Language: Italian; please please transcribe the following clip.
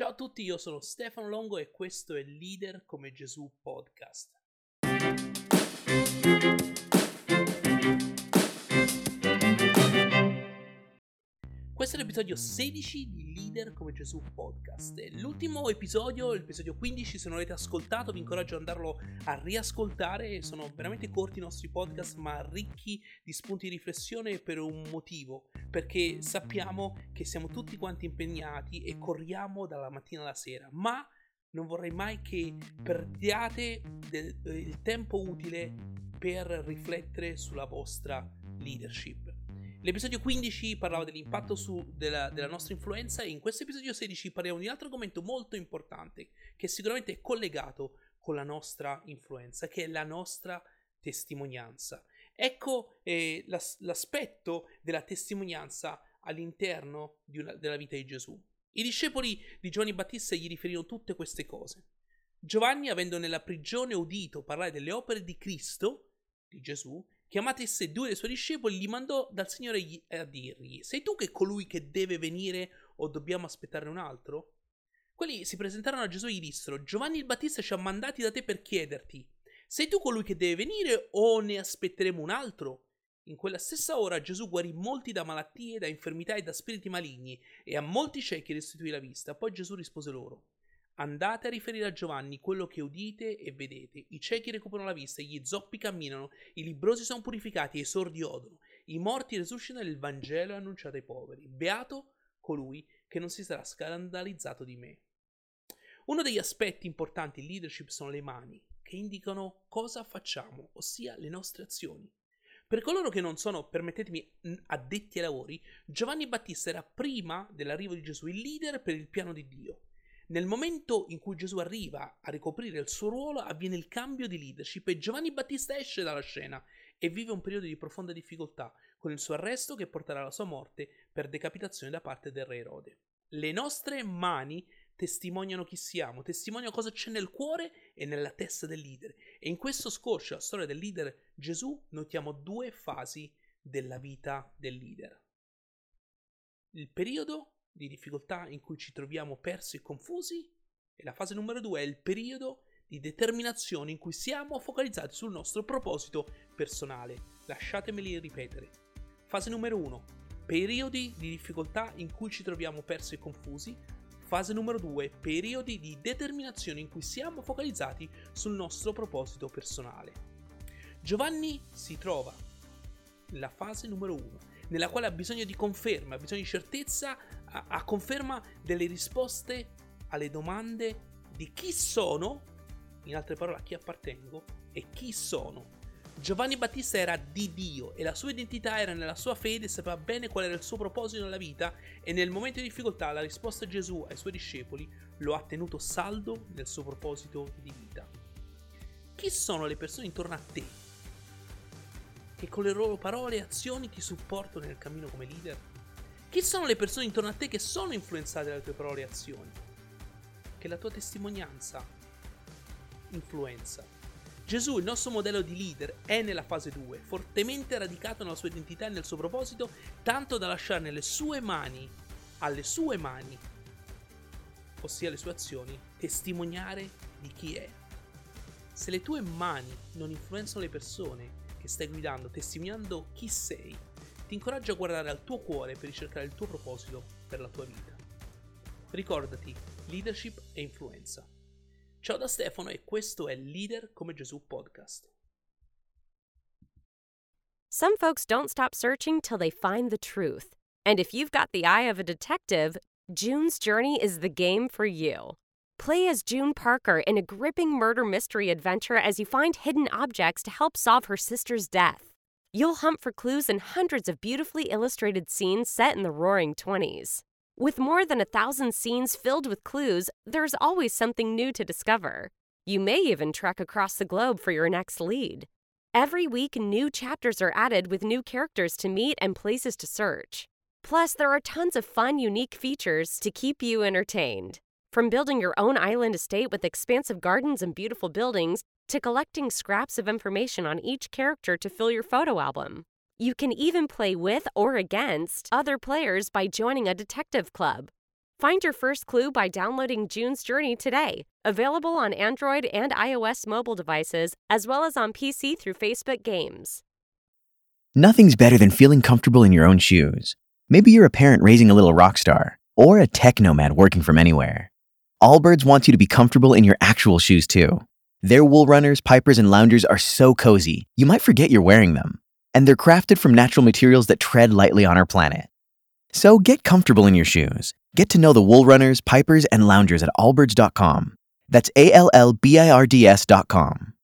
Ciao a tutti, io sono Stefano Longo e questo è Leader come Gesù podcast. Questo è l'episodio 16 di Leader come Gesù podcast. L'ultimo episodio, l'episodio 15, se non l'avete ascoltato vi incoraggio ad andarlo a riascoltare. Sono veramente corti i nostri podcast ma ricchi di spunti di riflessione per un motivo. Perché sappiamo che siamo tutti quanti impegnati e corriamo dalla mattina alla sera. Ma non vorrei mai che perdiate del, il tempo utile per riflettere sulla vostra leadership. L'episodio 15 parlava dell'impatto su, della, della, nostra influenza e in questo episodio 16 parliamo di un altro argomento molto importante che sicuramente è collegato con la nostra influenza, che è la nostra testimonianza. Ecco eh, l'as- l'aspetto della testimonianza all'interno una, della vita di Gesù. I discepoli di Giovanni Battista gli riferirono tutte queste cose. Giovanni, avendo nella prigione udito parlare delle opere di Cristo, di Gesù, chiamati esse due dei suoi discepoli, gli mandò dal Signore a dirgli: Sei tu che colui che deve venire o dobbiamo aspettare un altro? Quelli si presentarono a Gesù e gli dissero: Giovanni il Battista ci ha mandati da te per chiederti: Sei tu colui che deve venire o ne aspetteremo un altro? In quella stessa ora Gesù guarì molti da malattie, da infermità e da spiriti maligni, e a molti ciechi restituì la vista. Poi Gesù rispose loro: Andate a riferire a Giovanni quello che udite e vedete. I ciechi recuperano la vista, gli zoppi camminano, i librosi sono purificati e i sordi odono. I morti resuscitano e il Vangelo è annunciato ai poveri. Beato colui che non si sarà scandalizzato di me. Uno degli aspetti importanti in leadership sono le mani, che indicano cosa facciamo, ossia le nostre azioni. Per coloro che non sono, permettetemi, addetti ai lavori, Giovanni Battista era prima dell'arrivo di Gesù il leader per il piano di Dio. Nel momento in cui Gesù arriva a ricoprire il suo ruolo, avviene il cambio di leadership e Giovanni Battista esce dalla scena e vive un periodo di profonda difficoltà, con il suo arresto che porterà alla sua morte per decapitazione da parte del re Erode. Le nostre mani testimoniano chi siamo, testimoniano cosa c'è nel cuore e nella testa del leader. E in questo scorcio, la storia del leader Gesù, notiamo due fasi della vita del leader. Il periodo di difficoltà in cui ci troviamo persi e confusi e la fase numero due è il periodo di determinazione in cui siamo focalizzati sul nostro proposito personale. Lasciatemeli ripetere. Fase numero uno, periodi di difficoltà in cui ci troviamo persi e confusi. Fase numero due, periodi di determinazione in cui siamo focalizzati sul nostro proposito personale. Giovanni si trova nella fase numero uno, nella quale ha bisogno di conferma, ha bisogno di certezza, a, conferma delle risposte alle domande di chi sono, in altre parole a chi appartengo, e chi sono. Giovanni Battista era di Dio e la sua identità era nella sua fede, sapeva bene qual era il suo proposito nella vita e nel momento di difficoltà la risposta di Gesù ai suoi discepoli lo ha tenuto saldo nel suo proposito di vita. Chi sono le persone intorno a te che con le loro parole e azioni ti supportano nel cammino come leader? Chi sono le persone intorno a te che sono influenzate dalle tue parole e azioni? Che la tua testimonianza influenza. Gesù, il nostro modello di leader, è nella fase 2, fortemente radicato nella sua identità e nel suo proposito, tanto da lasciare nelle sue mani, alle sue mani, ossia le sue azioni, testimoniare di chi è. Se le tue mani non influenzano le persone che stai guidando, testimoniando chi sei, ti a guardare al tuo cuore per ricercare il tuo proposito per la tua vita. Ricordati, leadership e influenza. Ciao da Stefano e questo è Leader come Gesù podcast. Some folks don't stop searching till they find the truth. And if you've got the eye of a detective, June's Journey is the game for you. Play as June Parker in a gripping murder mystery adventure as you find hidden objects to help solve her sister's death. You'll hunt for clues in hundreds of beautifully illustrated scenes set in the roaring 20s. With more than a thousand scenes filled with clues, there's always something new to discover. You may even trek across the globe for your next lead. Every week, new chapters are added with new characters to meet and places to search. Plus, there are tons of fun, unique features to keep you entertained. From building your own island estate with expansive gardens and beautiful buildings to collecting scraps of information on each character to fill your photo album. You can even play with or against other players by joining a detective club. Find your first clue by downloading June's Journey today. Available on Android and iOS mobile devices, as well as on PC through Facebook Games. Nothing's better than feeling comfortable in your own shoes. Maybe you're a parent raising a little rock star, or a tech nomad working from anywhere. Allbirds wants you to be comfortable in your actual shoes too. Their wool runners, pipers, and loungers are so cozy, you might forget you're wearing them. And they're crafted from natural materials that tread lightly on our planet. So get comfortable in your shoes. Get to know the wool runners, pipers, and loungers at allbirds.com. That's A L L B I R D S.com.